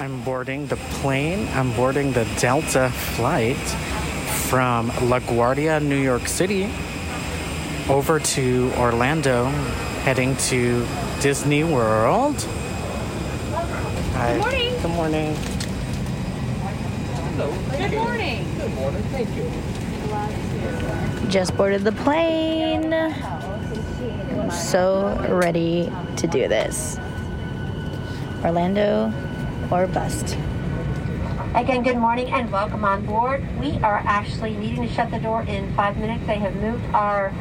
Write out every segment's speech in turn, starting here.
I'm boarding the plane. I'm boarding the Delta flight from LaGuardia, New York City, over to Orlando, heading to Disney World. Hi. Good morning. Good morning. Hello. Good morning. Good morning, thank you. Just boarded the plane. I'm so ready to do this. Orlando or bust. Again, good morning and welcome on board. We are actually needing to shut the door in five minutes. They have moved our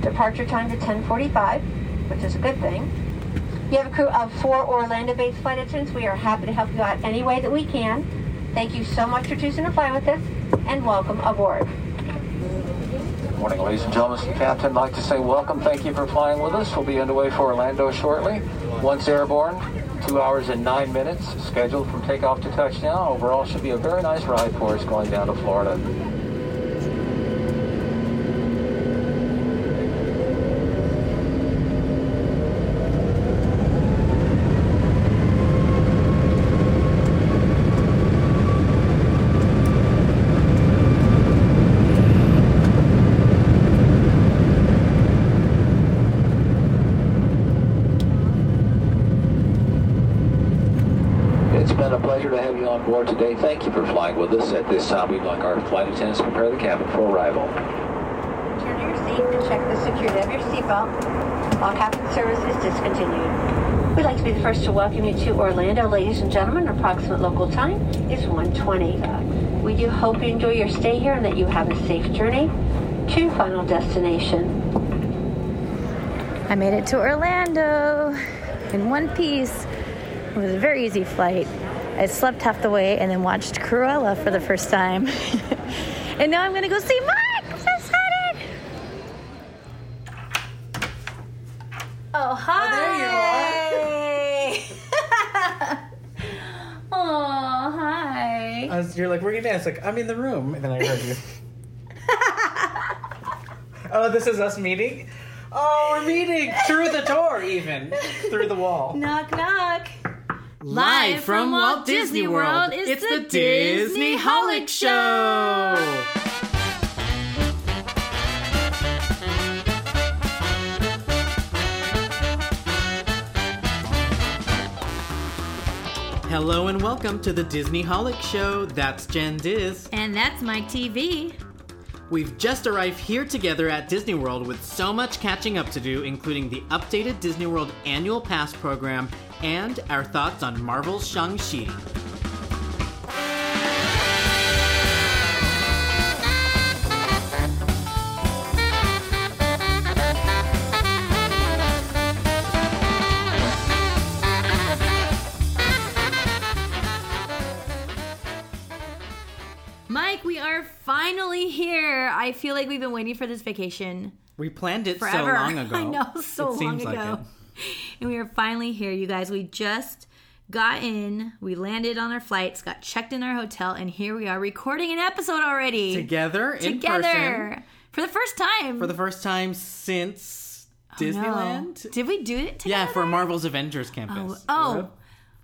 departure time to 1045, which is a good thing. You have a crew of four Orlando-based flight attendants. We are happy to help you out any way that we can. Thank you so much for choosing to fly with us and welcome aboard. Good morning, ladies and gentlemen. The captain. I'd like to say welcome. Thank you for flying with us. We'll be underway for Orlando shortly. Once airborne, two hours and nine minutes scheduled from takeoff to touchdown. Overall, should be a very nice ride for us going down to Florida. It's been a pleasure to have you on board today. Thank you for flying with us. At this time, we'd like our flight attendants to prepare the cabin for arrival. Turn to your seat and check the security of your seatbelt. All cabin service is discontinued. We'd like to be the first to welcome you to Orlando, ladies and gentlemen. Approximate local time is 1:20. We do hope you enjoy your stay here and that you have a safe journey to final destination. I made it to Orlando in one piece. It was a very easy flight. I slept half the way and then watched Cruella for the first time. and now I'm gonna go see Myke! I'm so excited! Oh, hi! Oh, there you are! oh, hi. I was, you're like, we're gonna dance. Like, I'm in the room. And then I heard you. oh, this is us meeting? Oh, we're meeting through the door, even. Through the wall. knock, knock. Live from Walt Disney World, it's the Disneyholic Show. Hello and welcome to the Disneyholic Show. That's Jenn Diz. And that's Myke TV. We've just arrived here together at Disney World with so much catching up to do, including the updated Disney World Annual Pass program and our thoughts on Marvel's Shang-Chi. Myke, we are finally here. I feel like we've been waiting for this vacation We planned it forever. so long ago. I know, so It long ago. like. And we are finally here, you guys. We just got in, we landed on our flights, got checked in our hotel, and here we are recording an episode already. Together in Together. For the first time. for the first time since Oh, no. Disneyland. Did we do it together? Yeah, for Marvel's Avengers campus. Oh. oh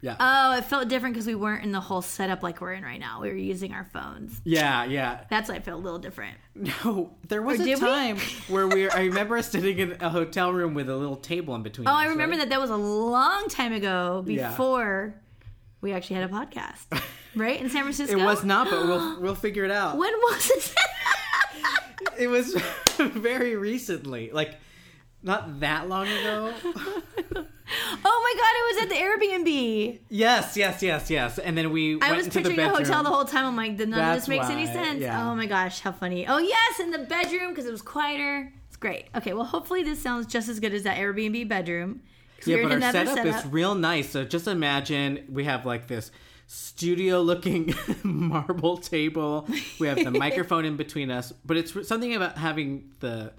Yeah. Oh, it felt different because we weren't in the whole setup like we're in right now. We were using our phones. yeah, yeah. That's why it felt a little different. No, there was Or a did we? time where we. I remember us sitting in a hotel room with a little table in between. Oh, I remember that that was a long time ago Yeah. before we actually had a podcast, right? In San Francisco? It was not, but we'll we'll figure it out. When was it? It was very recently, like not that long ago. oh my god, it was at the Airbnb. yes, yes, yes, yes. And then we. I went was picturing a hotel the whole time. I'm like, none of this makes any sense. yeah. Oh my gosh, how funny. Oh yes, in the bedroom because it was quieter. It's great. Okay, well, hopefully this sounds just as good as that Airbnb bedroom. Yeah, but our another setup, is real nice. So just imagine we have like this studio looking marble table. We have the microphone in between us, but it's something about having the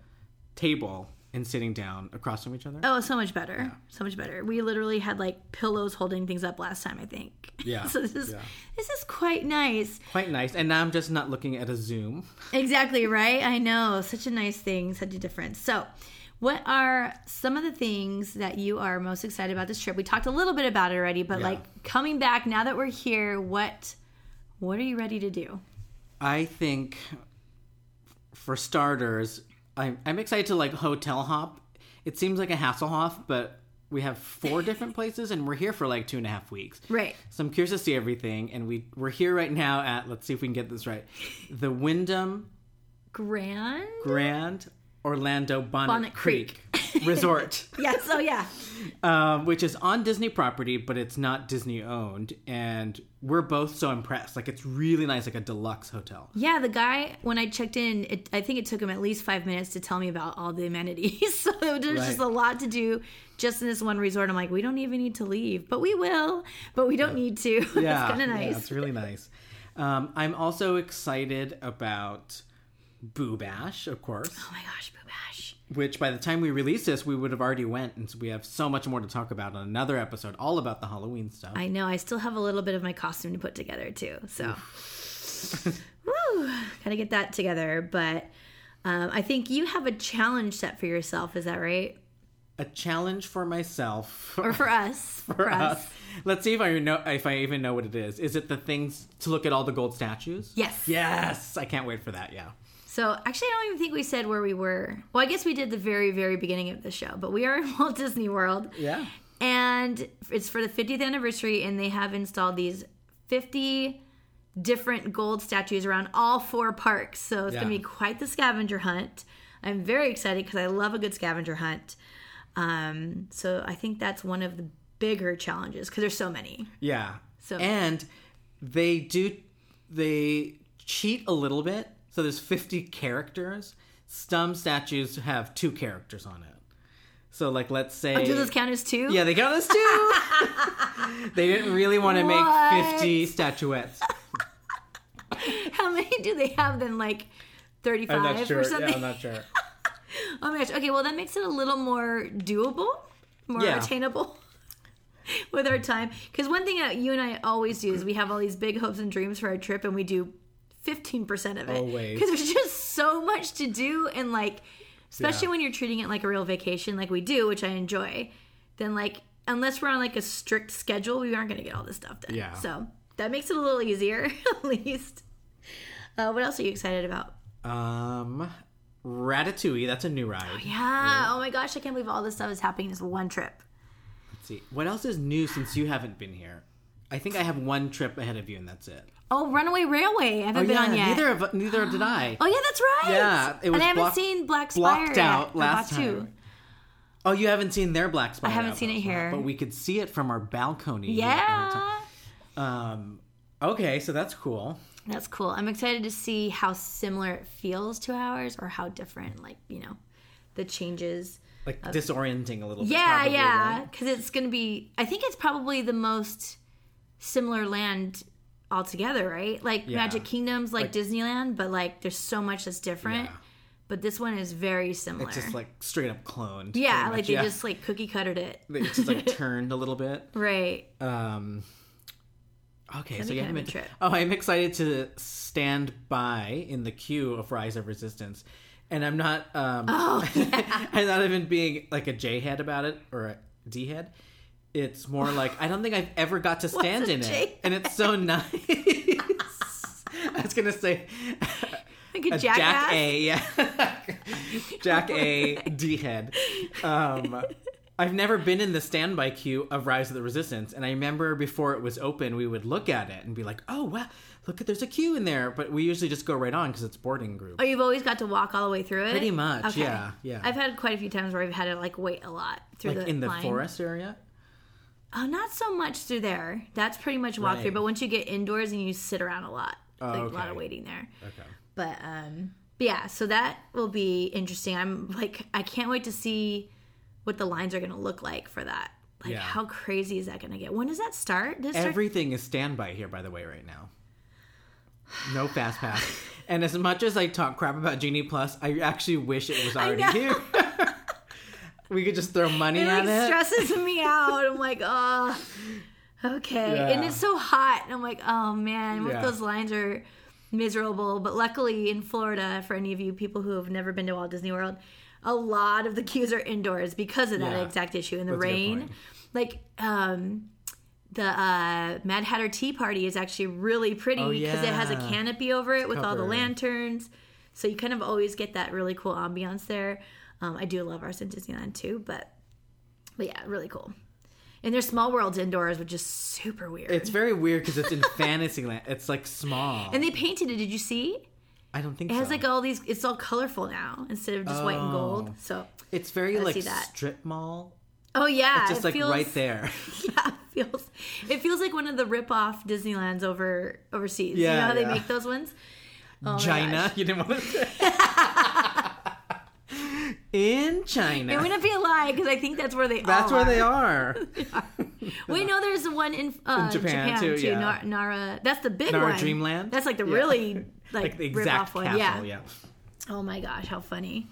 table and sitting down across from each other. Oh, so much better. So much better. We literally had like pillows holding things up last time, I think. Yeah, so this is yeah. this is quite nice. Quite nice. And now I'm just not looking at a Zoom. Exactly, right? I know. Such a nice thing, such a difference. So, What are some of the things that you are most excited about this trip? We talked a little bit about it already, but Yeah. like coming back now that we're here, what what are you ready to do? I think, for starters, I'm I'm excited to like hotel hop. It seems like a Hasselhoff, but we have four different places, and we're here for like two and a half weeks. Right. So I'm curious to see everything, and we we're here right now at let's see if we can get this right, the Wyndham Grand? Grand Orlando Bonnet, Bonnet Creek, Resort, Yes. Oh yeah. um, which is on Disney property, but it's not Disney owned, and we're both so impressed. Like it's really nice, like a deluxe hotel. Yeah, the guy when I checked in, it, I think it took him at least five minutes to tell me about all the amenities. so there's just a lot to do just in this one resort. I'm like, we don't even need to leave, but we will. But we don't need to. Yeah, it's kind of yeah, nice. it's really nice. Um, I'm also excited about Boo Bash, of course. oh my gosh. Which by the time we release this, we would have already went, and so we have so much more to talk about on another episode, all about the Halloween stuff. I know. I still have a little bit of my costume to put together too. So, woo, gotta get that together. But um, I think you have a challenge set for yourself. Is that right? A challenge for myself. Or for us? for, us. Let's see if I know if I even know what it is. Is it the things to look at all the gold statues? Yes. Yes, I can't wait for that. Yeah. So actually, I don't even think we said where we were. Well, I guess we did the very, very beginning of the show, but we are in Walt Disney World. Yeah. And it's for the 50th anniversary, and they have installed these 50 different gold statues around all four parks. So it's going to be quite the scavenger hunt. I'm very excited because I love a good scavenger hunt. Um, so I think that's one of the bigger challenges because there's so many. Yeah. So- and they do they cheat a little bit. So there's 50 characters. Some statues have two characters on it. So like let's say Oh, do those count as two? Yeah, they count as two. they didn't really want to make 50 statuettes. How many do they have then? Like 35 I'm not sure. or Yeah, something? I'm not sure. Oh my gosh. Okay, well that makes it a little more doable, more Yeah. attainable with our time. Because one thing that you and I always do is we have all these big hopes and dreams for our trip, and we do fifteen percent of it. Always. Because there's just so much to do, and like, especially Yeah. when you're treating it like a real vacation, like we do, which I enjoy. Then like, unless we're on like a strict schedule, we aren't gonna get all this stuff done. Yeah. So that makes it a little easier, at least. Uh, what else are you excited about? Um Ratatouille, that's a new ride. Yeah. Oh my gosh, I can't believe all this stuff is happening in this one trip. Let's see. What else is new since you haven't been here? I think I have one trip ahead of you and that's it. Oh, Runaway Railway. I haven't been on yet. neither of neither did I. Oh yeah, that's right. Yeah, it was and I haven't seen Black Spire blocked yet, out last time. Oh, you haven't seen their Black Spire. I haven't seen it here. but we could see it from our balcony. Yeah, Um. Okay, so that's cool. that's cool. I'm excited to see how similar it feels to ours, or how different. Like you know, the changes. Like disorienting a little. bit. Yeah, probably, yeah, right? because it's gonna be. I think it's probably the most similar land altogether, right? Like Yeah. Magic Kingdom's like, Like- Disneyland, but like there's so much that's different. Yeah. But this one is very similar. It's just like straight up cloned. yeah, like much, they yeah. just like cookie cuttered it. They just like turned a little bit. right. Um. Okay, so be you kind of a trip. Oh, I'm excited to stand by in the queue of Rise of Resistance, and I'm not. Um, Oh, I'm not even being like a J head about it or a D head. It's more like I don't think I've ever got to stand in it, and it's so nice. I was gonna say Like a, a jackass. Jack A, yeah, Jack A D head. Um, I've never been in the standby queue of Rise of the Resistance, and I remember before it was open, we would look at it and be like, "Oh wow, look at there's a queue in there," but we usually just go right on because it's boarding group. Oh, you've always got to walk all the way through it. Pretty much, yeah, yeah. I've had quite a few times where I've had to like wait a lot through like the in the line. forest area. Oh, not so much through there. That's pretty much walk through. But once you get indoors and you sit around a lot, Oh, like a lot of waiting there. Okay. But um, but yeah, so that will be interesting. I'm like, I can't wait to see what the lines are going to look like for that. Like, Yeah. how crazy is that going to get? When does that start? Does it start- Everything is standby here, by the way, right now. No fast pass. and as much as I talk crap about Genie Plus, I actually wish it was already here. we could just throw money it at like it. stresses me out. I'm like, oh, okay. And it's so hot. And I'm like, oh man, Yeah. those lines are miserable? But luckily in Florida, for any of you people who have never been to Walt Disney World, a lot of the queues are indoors because of that Yeah. exact issue in the That's rain. Like um, the uh, Mad Hatter Tea Party is actually really pretty Oh, because it has a canopy over it with all the lanterns. So you kind of always get that really cool ambiance there. Um, I do love ours in Disneyland too, but but yeah, really cool. And there's Small Worlds indoors, which is super weird. It's very weird because it's in Fantasyland. It's like small. and they painted it. Did you see? I don't think It has so. like all these. It's all colorful now instead of just white and Oh. gold. So it's very like strip mall. oh yeah, It's just it like feels, right there. Yeah, it feels it feels like one of the rip off Disneylands over overseas. you Yeah, know how they make those ones. Oh China. You didn't want to say. In China. It wouldn't be a lie because I think that's where they. Are. That's where they are. are. Wait, no, there's one in, uh, In Japan, too, yeah. Nar- Nara, that's the big Nara one. Dreamland? That's like the Yeah. really like, like the exact one. Yeah. Yeah. Oh my gosh, how funny.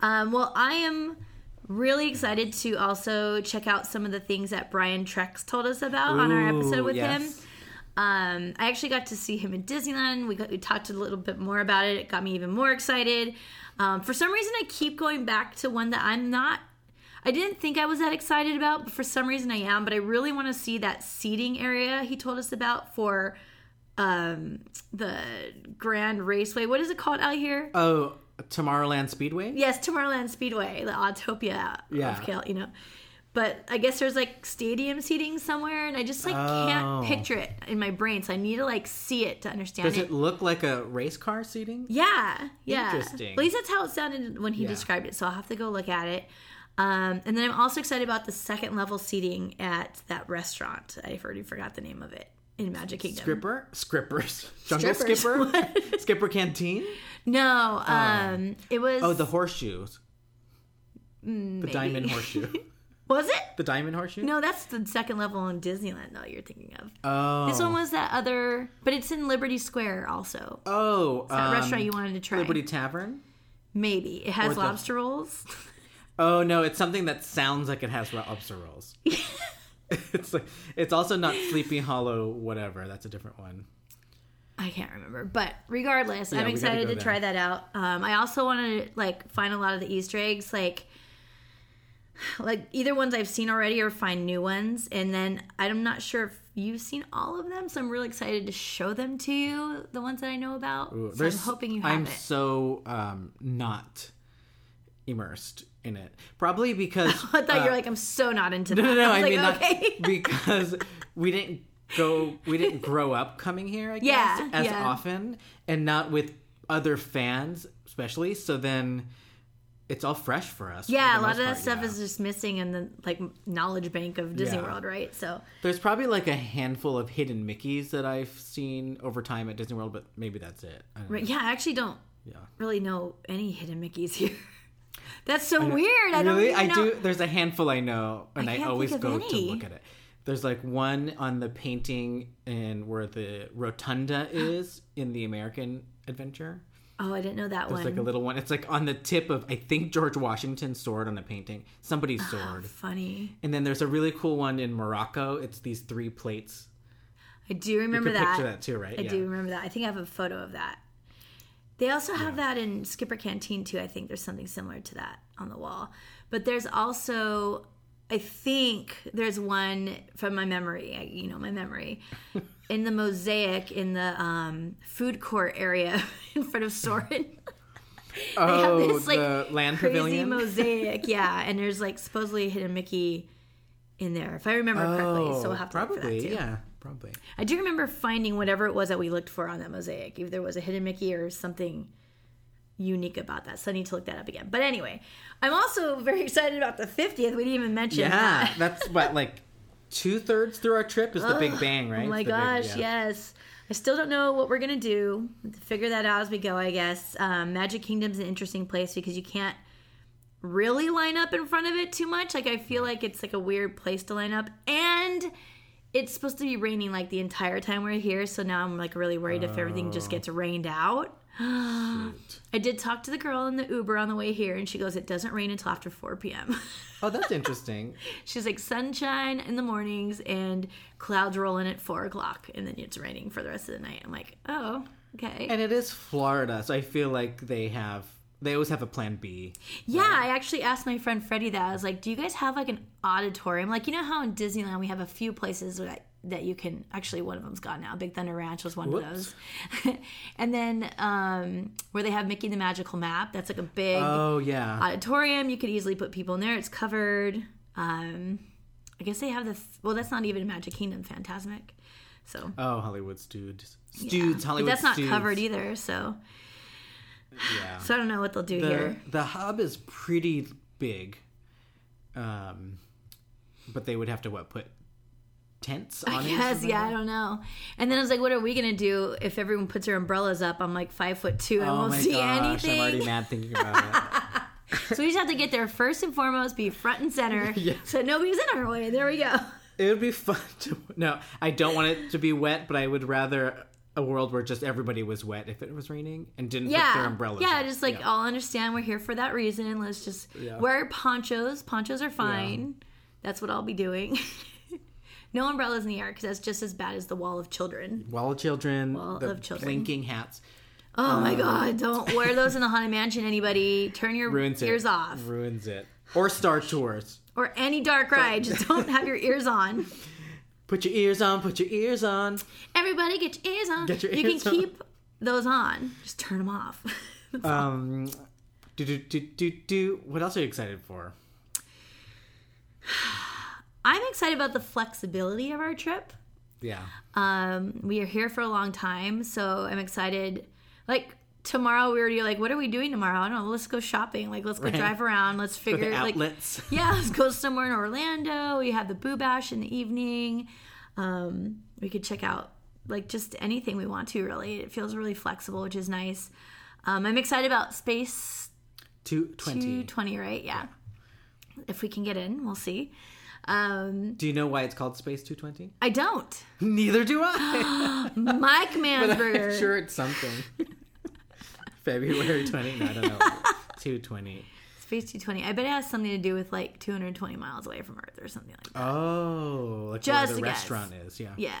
Um, well, I am really excited to also check out some of the things that Brian Trex told us about on our episode with yes. him. Um, I actually got to see him in Disneyland. We, got, we talked a little bit more about it. It got me even more excited. Um, for some reason, I keep going back to one that I'm not. I didn't think I was that excited about, but for some reason I am. But I really want to see that seating area he told us about for um, the Grand Raceway. What is it called out here? Oh, Tomorrowland Speedway. Yes, Tomorrowland Speedway, the Autopia Yeah. of Cal, you know. But I guess there's like stadium seating somewhere, and I just like Oh. can't picture it in my brain. So I need to like see it to understand Does it. look like a race car seating? Yeah, yeah. Interesting. At least that's how it sounded when he Yeah. described it. So I'll have to go look at it. Um, and then I'm also excited about the second level seating at that restaurant. I've already forgot the name of it in Magic Kingdom. Skipper? Scrippers. Jungle Strippers. Skipper? Skipper Canteen? No, um, it was. Oh, the horseshoes. Mm, The diamond horseshoe. was it? The diamond horseshoe? No, that's the second level in Disneyland. though. you're thinking of. Oh. This one was that other, but it's in Liberty Square also. Oh. That um, restaurant you wanted to try. Liberty Tavern? Maybe it has Or the- lobster rolls. Oh no, it's something that sounds like it has lobster rolls. it's like it's also not Sleepy Hollow whatever. That's a different one. I can't remember, but regardless, Yeah, I'm excited go to there. try that out. Um, I also want to like find a lot of the Easter eggs, like like either ones I've seen already or find new ones. And then I'm not sure if you've seen all of them, so I'm really excited to show them to you, the ones that I know about. Ooh, so I'm hoping you have I'm it. so um, not immersed in it. Probably because I thought you uh, were like, I'm so not into that. no, no, no. I I, mean like, not okay. because we didn't go. We didn't grow up coming here. I guess Yeah, as yeah. often, and not with other fans, especially. So then. It's all fresh for us. Yeah, the a lot of that stuff yeah. is just missing in the like knowledge bank of Disney Yeah. World, right? So There's probably like a handful of hidden Mickeys that I've seen over time at Disney World, but maybe that's it. I right, yeah, I actually don't Yeah. really know any hidden Mickeys here. That's so weird. I don't really, I do. There's a handful I know, and I I, always go to look at it. There's like one on the painting and where the rotunda is in the American Adventure. Oh, I didn't know that There's one. It's like a little one. It's like on the tip of I think George Washington's sword on a painting, somebody's Oh, sword. Funny. And then there's a really cool one in Morocco. It's these three plates. I do remember could that. picture that too, right? I Yeah. do remember that. I think I have a photo of that. They also have that in Skipper Canteen too. I think there's something similar to that on the wall. But there's also, I think there's one from my memory. You know, my memory in the mosaic in the um, food court area in front of Soarin'. Oh, they have this like the land crazy pavilion. mosaic, yeah. And there's like supposedly a hidden Mickey in there, if I remember correctly. So we'll have to look for that Oh, probably, too. yeah, probably. I do remember finding whatever it was that we looked for on that mosaic. If there was a hidden Mickey or something unique about that. So I need to look that up again. But anyway, I'm also very excited about the 50th. We didn't even mention Yeah, that. that's what like two thirds through our trip is the Big Bang, right? Oh my the big- gosh, yeah. yes. I still don't know what we're gonna do. Figure that out as we go, I guess. Um, Magic Kingdom's an interesting place because you can't really line up in front of it too much. Like I feel like it's like a weird place to line up, and it's supposed to be raining like the entire time we're here. So now I'm like really worried if everything just gets rained out. I did talk to the girl in the Uber on the way here, and she goes, "It doesn't rain until after 4 p.m." Oh, that's interesting. She's like sunshine in the mornings and clouds rolling at four o'clock, and then it's raining for the rest of the night. I'm like, oh, okay. and it is Florida, so I feel like they have they always have a plan B. Yeah, I actually asked my friend Freddie that. I was like, "Do you guys have like an auditorium? Like, you know how in Disneyland we have a few places that that you can actually one of them's gone now. Big Thunder Ranch was one Whoops. of those, and then um, where they have Mickey the Magical Map. That's like a big Oh yeah. auditorium. You could easily put people in there. It's covered. Um, I guess they have the well. That's not even Magic Kingdom Fantasmic. So oh, Hollywood Studes. yeah. Studes, But Hollywood that's not covered either. So Yeah. so I don't know what they'll do the here. the hub is pretty big. Um but they would have to what put tents on I guess, yeah, I don't know. And then I was like, what are we gonna do if everyone puts their umbrellas up? I'm like five foot two? I Oh won't my see gosh, I'm already mad thinking about it. So we just have to get there first and foremost, be front and center, Yeah. so nobody's in our way. There we go. It would be fun to. No, I don't want it to be wet, but I would rather a world where just everybody was wet if it was raining and didn't put their Yeah, umbrellas. yeah, up. just like Yeah. I'll understand we're here for that reason. Let's just Yeah. wear ponchos. Ponchos are fine. That's what I'll be doing. no umbrellas in the air because that's just as bad as the wall of children. Wall of children, Wall the of children. blinking hats. Oh Um, my god! Don't wear those in the haunted mansion. Anybody, turn your Ruins it. ears off. Ruins it. Or Star Tours. or any dark ride. Just don't have your ears on. Put your ears on, put your ears on. Everybody, get your ears on. Get your ears you can on. keep those on. Just turn them off. Um, do, do, do, do, do. What else are you excited for? I'm excited about the flexibility of our trip. Yeah. Um, we are here for a long time, so I'm excited. Like tomorrow, we were like, "What are we doing tomorrow?" I don't know. Let's go shopping. Like, let's go Right. drive around. Let's figure the like outlets. yeah, let's go somewhere in Orlando. We have the Boo Bash in the evening. Um, we could check out like just anything we want to. Really, it feels really flexible, which is nice. Um, I'm excited about Space 220. 220, right? Yeah. If we can get in, we'll see. Um, Do you know why it's called Space 220? I don't. Neither do I. Myke but Mansberger. I'm sure it's something. February 20. No, I don't know. 220. Space 220. I bet it has something to do with like 220 miles away from Earth or something like that. Oh, like Just where the guess. restaurant is. Yeah. Yeah.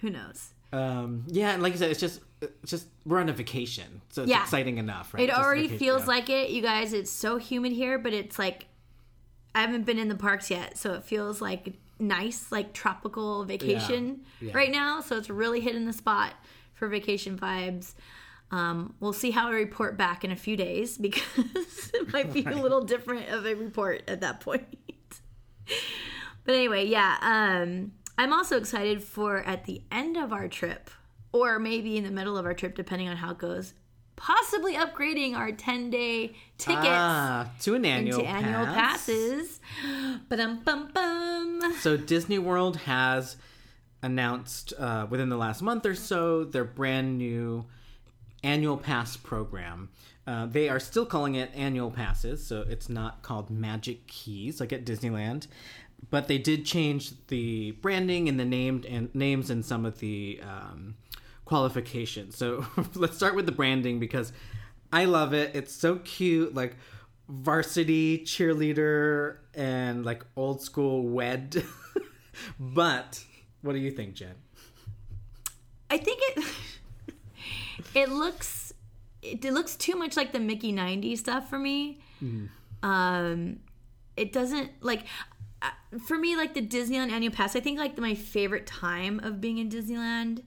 Who knows? Um, yeah, and like you said, it's just it's just we're on a vacation, so it's Yeah. exciting enough, right? It Just already vacation- feels yeah. like it. You guys, it's so humid here, but it's like I haven't been in the parks yet, so it feels like nice, like tropical vacation Yeah. right now. So it's really hitting the spot for vacation vibes. Um, we'll see how I report back in a few days because it might be a little different of a report at that point. but anyway, yeah. Um, I'm also excited for at the end of our trip, or maybe in the middle of our trip, depending on how it goes, possibly upgrading our 10 day tickets ah, to an annual into annual passes. Ba-dum, bum, bum. So Disney World has announced uh, within the last month or so their brand new annual pass program. Uh, they are still calling it annual passes, so it's not called Magic Keys like at Disneyland. But they did change the branding and the named and names and some of the um, qualifications. So let's start with the branding because I love it. It's so cute, like varsity cheerleader and like old school wed. but what do you think, Jenn? I think it it looks it, it looks too much like the Mickey 90 stuff for me. Um it doesn't like uh, for me like the Disneyland annual pass. I think like my favorite time of being in Disneyland,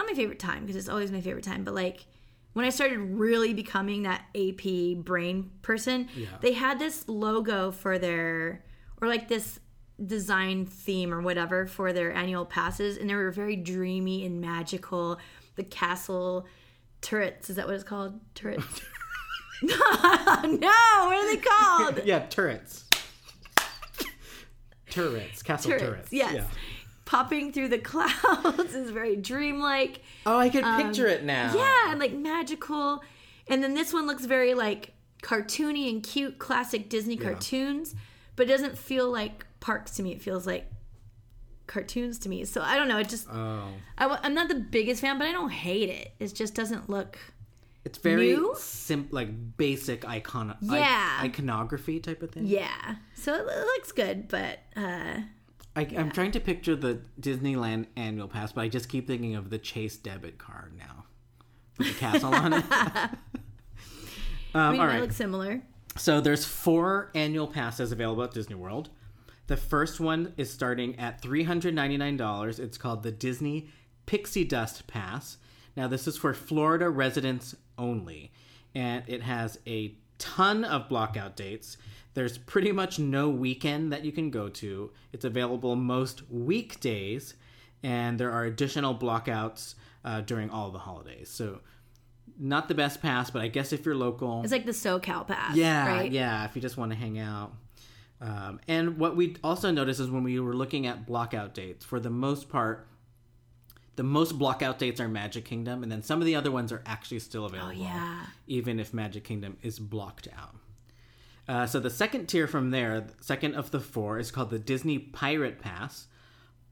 not my favorite time because it's always my favorite time, but like when I started really becoming that AP brain person, they had this logo for their or like this design theme or whatever for their annual passes and they were very dreamy and magical. The castle turrets, is that what it's called? Turrets. no, what are they called? Yeah, turrets. turrets, castle turrets. turrets. Yes. Yeah. Popping through the clouds is very dreamlike. Oh, I can picture it now. Um, Yeah, and like magical. And then this one looks very like cartoony and cute, classic Disney cartoons, but it doesn't feel like parks to me. It feels like cartoons to me. So I don't know. It just Oh, I, am not the biggest fan, but I don't hate it. It just doesn't look. it's very simple, like basic icon, Yeah. iconography type of thing. Yeah, so it, it looks good, but uh, I, I'm trying to picture the Disneyland annual pass, but I just keep thinking of the Chase debit card now with the castle on it. I Um, mean, all it looks similar. So there's four annual passes available at Disney World. The first one is starting at $399. It's called the Disney Pixie Dust Pass. Now, this is for Florida residents only, and it has a ton of blockout dates. There's pretty much no weekend that you can go to. It's available most weekdays, and there are additional blockouts uh, during all the holidays. So, not the best pass, but I guess if you're local, It's like the SoCal pass. yeah, right? yeah. If you just want to hang out. Um, and what we also noticed is when we were looking at blockout dates, for the most part, the most blockout dates are Magic Kingdom, and then some of the other ones are actually still available. Oh, yeah. Even if Magic Kingdom is blocked out. Uh, so the second tier from there, second of the four, is called the Disney Pirate Pass,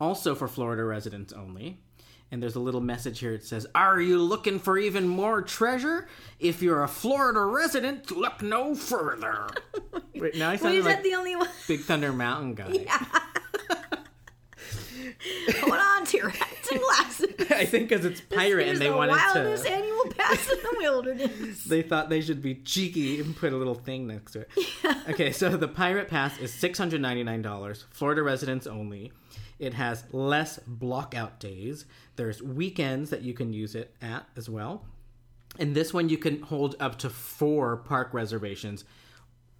also for Florida residents only. And there's a little message here. It says, Are you looking for even more treasure? If you're a Florida resident, look no further. Wait, now I Why sounded is like that the only one? Big Thunder Mountain guy. Hold on to your hats and glasses. I think because it's pirate Here's and they the wanted wildest to. annual pass in the wilderness. They thought they should be cheeky and put a little thing next to it. Okay, so the Pirate Pass is $699, Florida residents only. It has less blockout days. There's weekends that you can use it at as well. And this one you can hold up to four park reservations,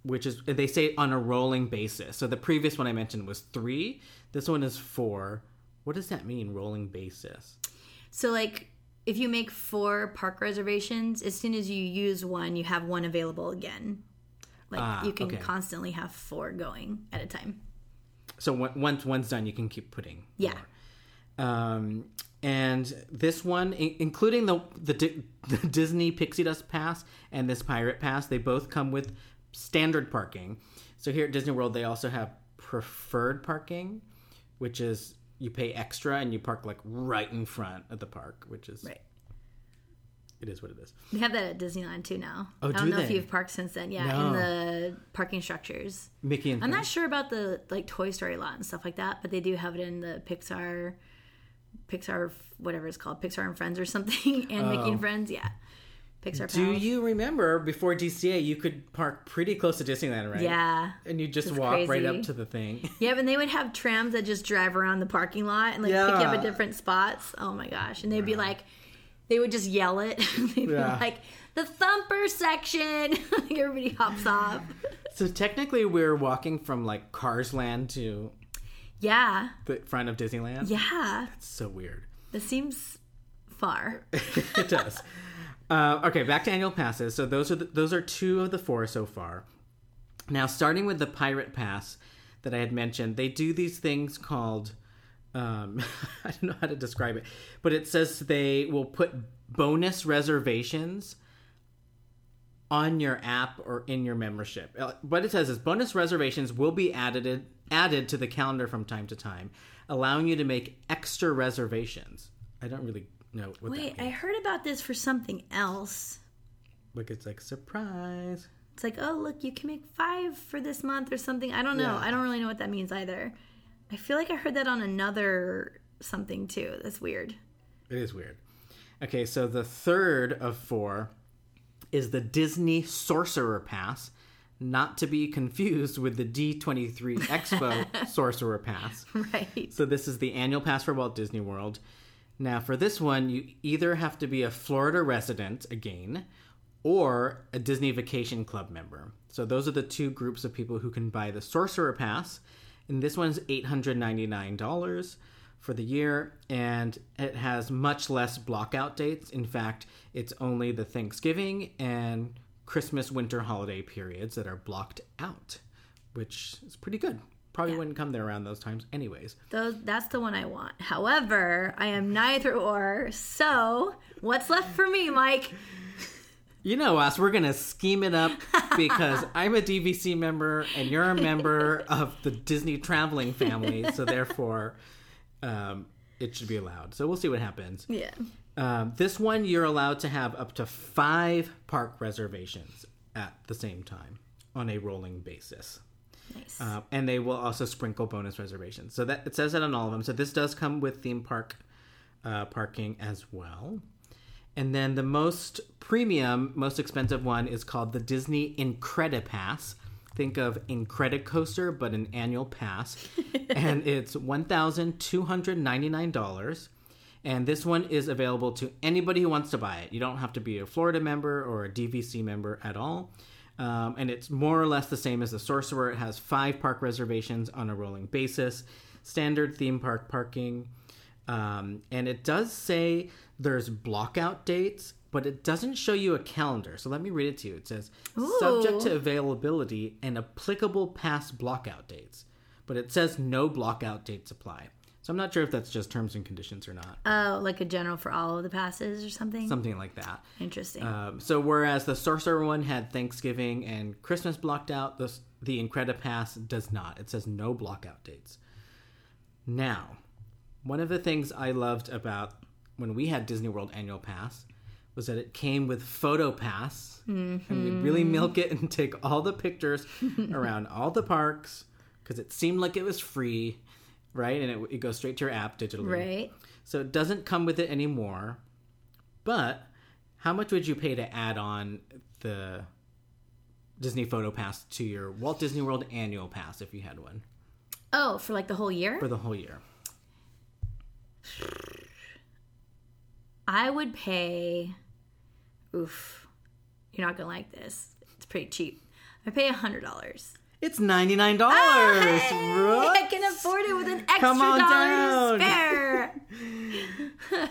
which is they say on a rolling basis. So the previous one I mentioned was three. This one is four. What does that mean, rolling basis? So, like, if you make four park reservations, as soon as you use one, you have one available again. Like, Ah, you can okay. constantly have four going at a time. So on- once one's done, you can keep putting. Yeah. more. Um, and this one, including the the, Di- the Disney Pixie Dust Pass and this Pirate Pass, they both come with standard parking. So here at Disney World, they also have preferred parking, which is you pay extra and you park like right in front of the park, which is Right. it is what it is. We have that at Disneyland too now. Oh, I don't do know if you've parked since then. Yeah, No. in the parking structures. Mickey and I'm not sure about the like Toy Story lot and stuff like that, but they do have it in the Pixar, Pixar whatever it's called, Pixar and Friends or something, and Mickey and oh. Friends. Yeah, Pixar. Do Pals. you remember before DCA, you could park pretty close to Disneyland, right? Yeah. And you just walk right up to the thing. Yeah, and they would have trams that just drive around the parking lot and like pick you up Yeah. at different spots. Oh my gosh. And they'd be like they would just yell it. they'd Yeah. be like, the thumper section. like everybody hops off. So technically, we're walking from like Cars Land to Yeah. the front of Disneyland. Yeah. It's so weird. This seems far. it does. Uh, okay, back to annual passes. So those are the, those are two of the four so far. Now, starting with the Pirate Pass that I had mentioned, they do these things called um, I don't know how to describe it, but it says they will put bonus reservations on your app or in your membership. Uh, What it says is bonus reservations will be added added to the calendar from time to time, allowing you to make extra reservations. I don't really know what Wait, I heard about this for something else. Like it's like surprise. It's like, oh, look, you can make five for this month or something. I don't know. Yeah. I don't really know what that means either. I feel like I heard that on another something too. That's weird. It is weird. Okay, so the third of four is the Disney Sorcerer Pass, not to be confused with the D23 Expo Sorcerer Pass. Right. So this is the annual pass for Walt Disney World. Now, for this one, you either have to be a Florida resident again or a Disney Vacation Club member. So those are the two groups of people who can buy the Sorcerer Pass. And this one's $899 for the year, and it has much less blockout dates. In fact, it's only the Thanksgiving and Christmas winter holiday periods that are blocked out, which is pretty good. Probably wouldn't come there around those times, anyways. Those, that's the one I want. However, I am neither or. So, what's left for me, Myke? You know us, we're gonna scheme it up because I'm a DVC member and you're a member of the Disney traveling family, so therefore um, it should be allowed. So we'll see what happens. Yeah. Um, this one, you're allowed to have up to five park reservations at the same time on a rolling basis. Nice. Uh, and they will also sprinkle bonus reservations. So that it says that on all of them. So this does come with theme park uh, parking as well. And then the most premium, most expensive one is called the Disney Incredipass. Think of Incredicoaster, but an annual pass. and it's $1,299. And this one is available to anybody who wants to buy it. You don't have to be a Florida member or a DVC member at all. Um, and it's more or less the same as the Sorcerer. It has five park reservations on a rolling basis, standard theme park parking. Um, and it does say there's blockout dates, but it doesn't show you a calendar. So let me read it to you. It says subject to availability and applicable past blockout dates, but it says no blockout dates apply. So I'm not sure if that's just terms and conditions or not. Oh, like a general for all of the passes or something? Something like that. Interesting. Um, so whereas the Sorcerer one had Thanksgiving and Christmas blocked out, the the Incredipass does not. It says no blockout dates. Now, one of the things I loved about when we had Disney World Annual Pass was that it came with Photo Pass, and we'd really milk it and take all the pictures around all the parks because it seemed like it was free, right? And it, it goes straight to your app digitally. right. So it doesn't come with it anymore. But how much would you pay to add on the Disney Photo Pass to your Walt Disney World annual pass if you had one Oh, for like the whole year? for the whole year? I would pay. Oof, you're not gonna like this. It's pretty cheap. I pay a hundred dollars. It's ninety nine dollars. Oh, hey, I can afford it with an extra Come on dollar down. spare.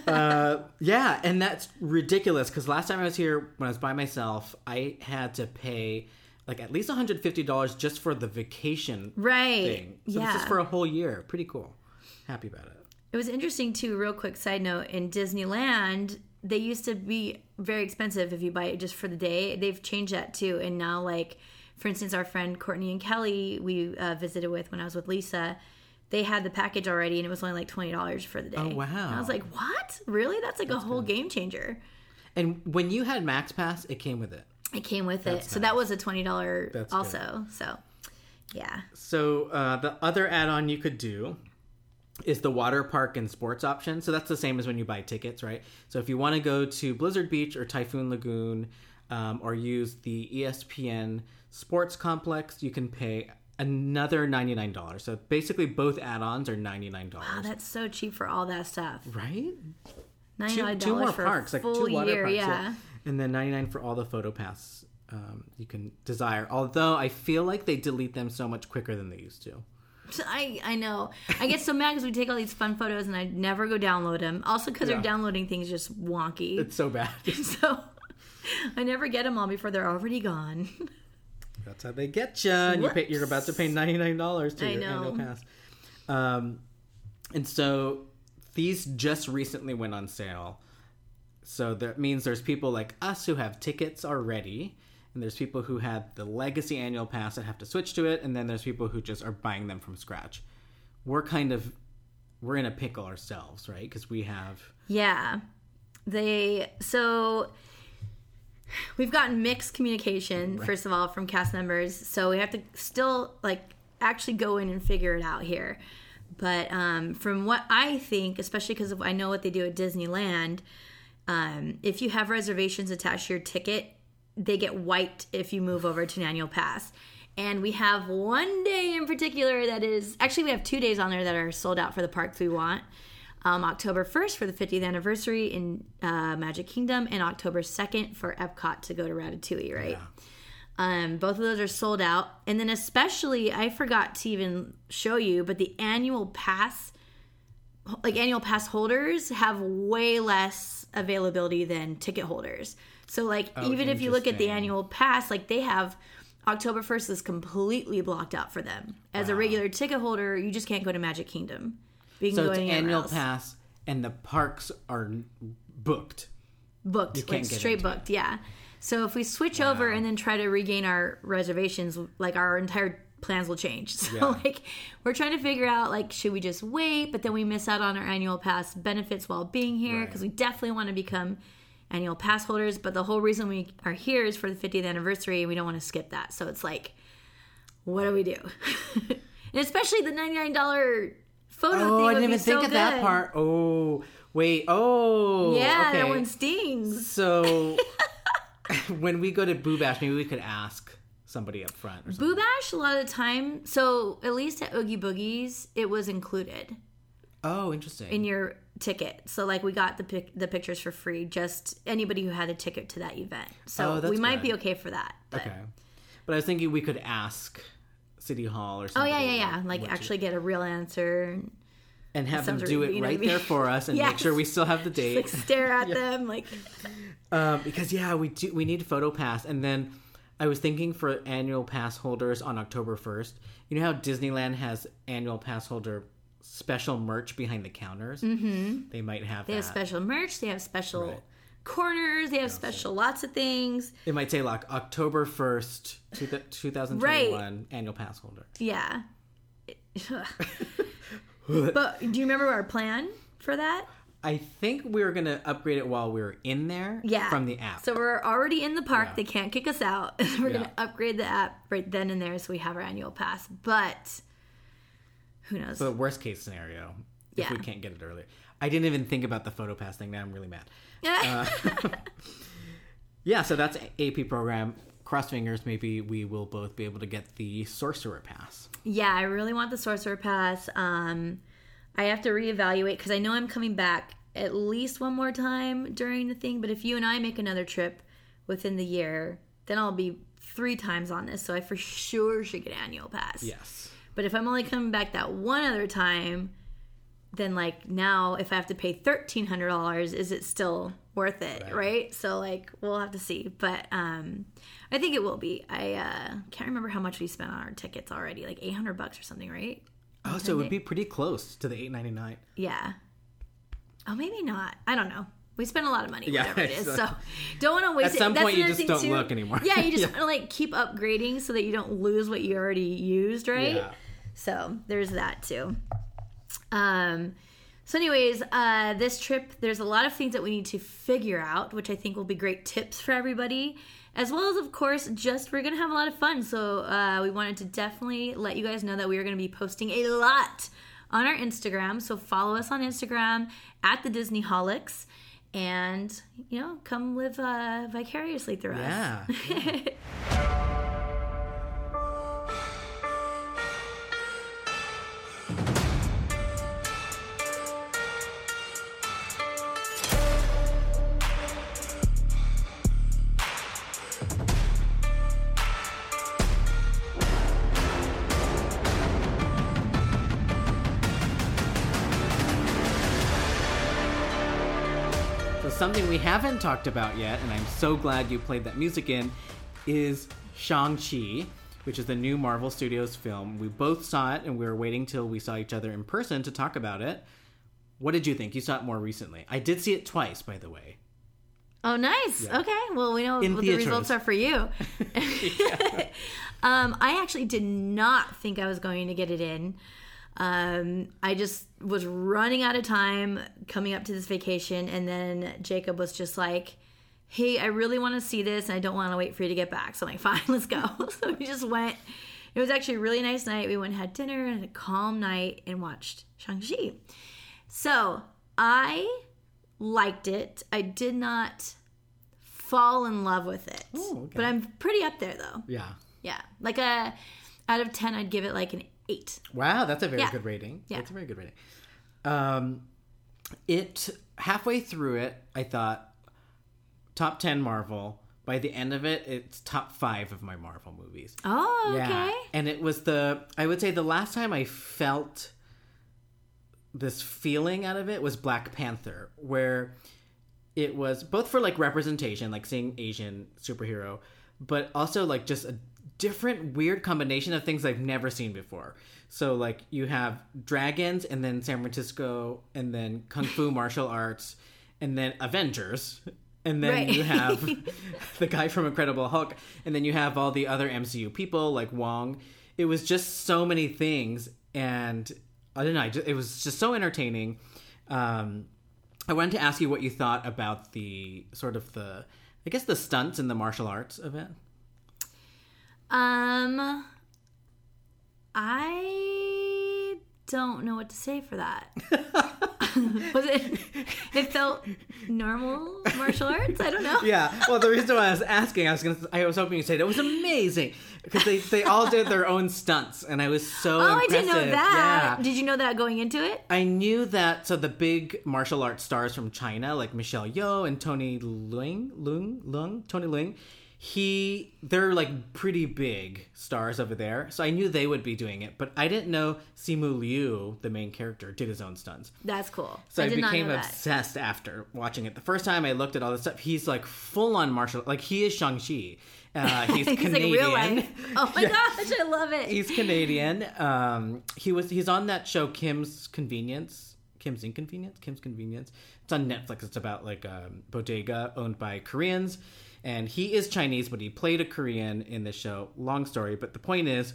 Uh, yeah, and that's ridiculous because last time I was here when I was by myself, I had to pay like at least one hundred fifty dollars just for the vacation right. thing. So yeah. this is for a whole year. Pretty cool. Happy about it. It was interesting too. Real quick side note: in Disneyland, they used to be very expensive if you buy it just for the day. They've changed that too, and now like, for instance, our friend Courtney and Kelly we uh, visited with when I was with Lisa. They had the package already, and it was only like twenty dollars for the day. Oh, wow. And I was like, "What? Really? That's like a whole game changer." And when you had Max Pass, it came with it. It came with it, That's so that was a twenty dollar That's also. So, yeah, So uh, the other add-on you could do is the water park and sports option. So that's the same as when you buy tickets, right? So if you want to go to Blizzard Beach or Typhoon Lagoon, um, or use the ESPN Sports Complex, you can pay another ninety-nine dollars. So basically, both add-ons are ninety-nine dollars. wow, that's so cheap for all that stuff. right? Ninety Two, nine two more dollars for parks, a like full two water year. parks, yeah. and then ninety-nine for all the photo pass um, you can desire. Although I feel like they delete them so much quicker than they used to. I I know. I get so mad because we take all these fun photos and I never go download them. Also because Yeah. they're downloading things just wonky. It's so bad. so I never get them all before they're already gone. That's how they get you. And you pay, you're about to pay ninety nine dollars to I your know. annual pass. Um, and so these just recently went on sale. So that means there's people like us who have tickets already, and there's people who had the legacy annual pass that have to switch to it, and then there's people who just are buying them from scratch. We're kind of we're in a pickle ourselves, right? Because we have yeah. They so we've gotten mixed communication first of all from cast members so we have to still like actually go in and figure it out here. But um, from what i think especially because i know what they do at disneyland um, if you have reservations attached to your ticket they get wiped if you move over to an annual pass. And we have one day in particular that is actually we have two days on there that are sold out for the parks we want um, October 1st for the 50th anniversary in uh, Magic Kingdom, and October 2nd for Epcot to go to Ratatouille, right? Um, both of those are sold out. And then, especially, I forgot to even show you, but the annual pass, like annual pass holders, have way less availability than ticket holders. So, like, even if you look at the annual pass, like, they have October 1st is completely blocked out for them. As a regular ticket holder, you just can't go to Magic Kingdom. You so it's annual else. pass, and the parks are booked. booked, can't like get straight into it. booked, yeah. So if we switch over and then try to regain our reservations, like our entire plans will change. So Yeah. like we're trying to figure out like should we just wait, but then we miss out on our annual pass benefits while being here Right. because we definitely want to become annual pass holders. But the whole reason we are here is for the 50th anniversary, and we don't want to skip that. So it's like, what do we do? and especially the $99 photo. Oh, I didn't even think so of that part. Oh, Wait, oh. yeah, okay. that one stings. So when we go to Boo Bash, maybe we could ask somebody up front or something. Boo Bash, a lot of the time, so at least at Oogie Boogies, it was included Oh, interesting. in your ticket. So like we got the pic- the pictures for free, just anybody who had a ticket to that event. So Oh, we might be okay for that. But. okay. But I was thinking we could ask City Hall or something. Oh yeah, yeah, yeah. Like actually get a real answer. and have them do it you know right I mean? there for us and make sure we still have the date. Like stare at them. Like Um, because yeah, we do. We need photo pass, and then I was thinking for annual pass holders on October first. You know how Disneyland has annual pass holder special merch behind the counters. Mm-hmm. They might have they have special merch. They have special Right. Corners. They have special lots of things. it might say like October first, two thousand twenty-one annual pass holder. Yeah. but do you remember our plan for that? I think we were gonna upgrade it while we were in there. Yeah. from the app. So we're already in the park. Yeah. They can't kick us out. we're going to upgrade the app right then and there so we have our annual pass. But who knows? the worst case scenario if we can't get it earlier. I didn't even think about the photo pass thing. Now I'm really mad. Uh, Yeah, so that's AP program. Cross fingers, maybe we will both be able to get the sorcerer pass. yeah, I really want the sorcerer pass. Um, I have to reevaluate because I know I'm coming back at least one more time during the thing. But if you and I make another trip within the year, then I'll be three times on this. So I for sure should get annual pass. Yes. But if I'm only coming back that one other time, then like now if I have to pay thirteen hundred dollars, is it still worth it? Right. So like we'll have to see. But um I think it will be. I uh can't remember how much we spent on our tickets already, like eight hundred bucks or something, right? Oh, so it would be pretty close to the eight ninety nine. Yeah. Oh maybe not. I don't know. We spent a lot of money, Yeah, whatever it is. so- So don't want to waste At it. some That's point, you just don't too. look anymore. Yeah, you just Yeah. want to like keep upgrading so that you don't lose what you already used, right? Yeah. So there's that too. Um, so, anyways, uh, this trip, there's a lot of things that we need to figure out, which I think will be great tips for everybody, as well as, of course, just we're gonna have a lot of fun. So, uh, we wanted to definitely let you guys know that we are gonna be posting a lot on our Instagram. So, follow us on Instagram at the Disneyholics. And you know, come live uh, vicariously through us. Yeah. something we haven't talked about yet, and I'm so glad you played that music in, is Shang-Chi, which is the new Marvel Studios film. We both saw it, and we were waiting till we saw each other in person to talk about it. What did you think? You saw it more recently. I did see it twice, by the way. Oh, nice. Okay. Well, we know In what theaters. the results are for you. um, I actually did not think I was going to get it in. Um, I just was running out of time coming up to this vacation, and then Jacob was just like, "Hey, I really want to see this, and I don't want to wait for you to get back." So I'm like, "Fine, let's go." so we just went. It was actually a really nice night. We went and had dinner and had a calm night and watched Shang Chi. So I liked it. I did not fall in love with it, Oh, okay. but I'm pretty up there though. Yeah. Yeah, like a out of ten, I'd give it like an eight. Wow, that's a very Yeah. good rating. Yeah. That's a very good rating. Um, it halfway through it, I thought top ten Marvel. By the end of it, it's top five of my Marvel movies. Oh, okay. Yeah. And it was the I would say the last time I felt this feeling out of it was Black Panther, where it was both for like representation, like seeing Asian superhero, but also like just a different weird combination of things I've never seen before. So like you have dragons and then San Francisco and then kung fu martial arts and then Avengers and then Right. you have the guy from Incredible Hulk and then you have all the other MCU people like Wong. It was just so many things and I don't know, it was just so entertaining. Um I wanted to ask you what you thought about the sort of the, I guess the stunts and the martial arts of it. Um, I don't know what to say for that. Was it? It felt normal martial arts. I don't know. Yeah. Well, the reason why I was asking, I was gonna, I was hoping you'd say that was amazing because they, they all did their own stunts, and I was so. Oh, I didn't know that. Yeah. Did you know that going into it? I knew that. So the big martial arts stars from China, like Michelle Yeoh and Tony Leung, Leung, Leung, Tony Leung, he, they're like pretty big stars over there. So I knew they would be doing it, but I didn't know Simu Liu, the main character, did his own stunts. That's cool. So I, I did not became know that. obsessed after watching it. The first time I looked at all this stuff, he's like full on martial, like he is Shang Chi. Uh, he's, Canadian. like. Oh my gosh, I love it. He's Canadian. Um, he was he's on that show Kim's Convenience. Kim's Inconvenience. Kim's Convenience. It's on Netflix. It's about like a bodega owned by Koreans, and he is Chinese, but he played a Korean in the show. Long story, but the point is,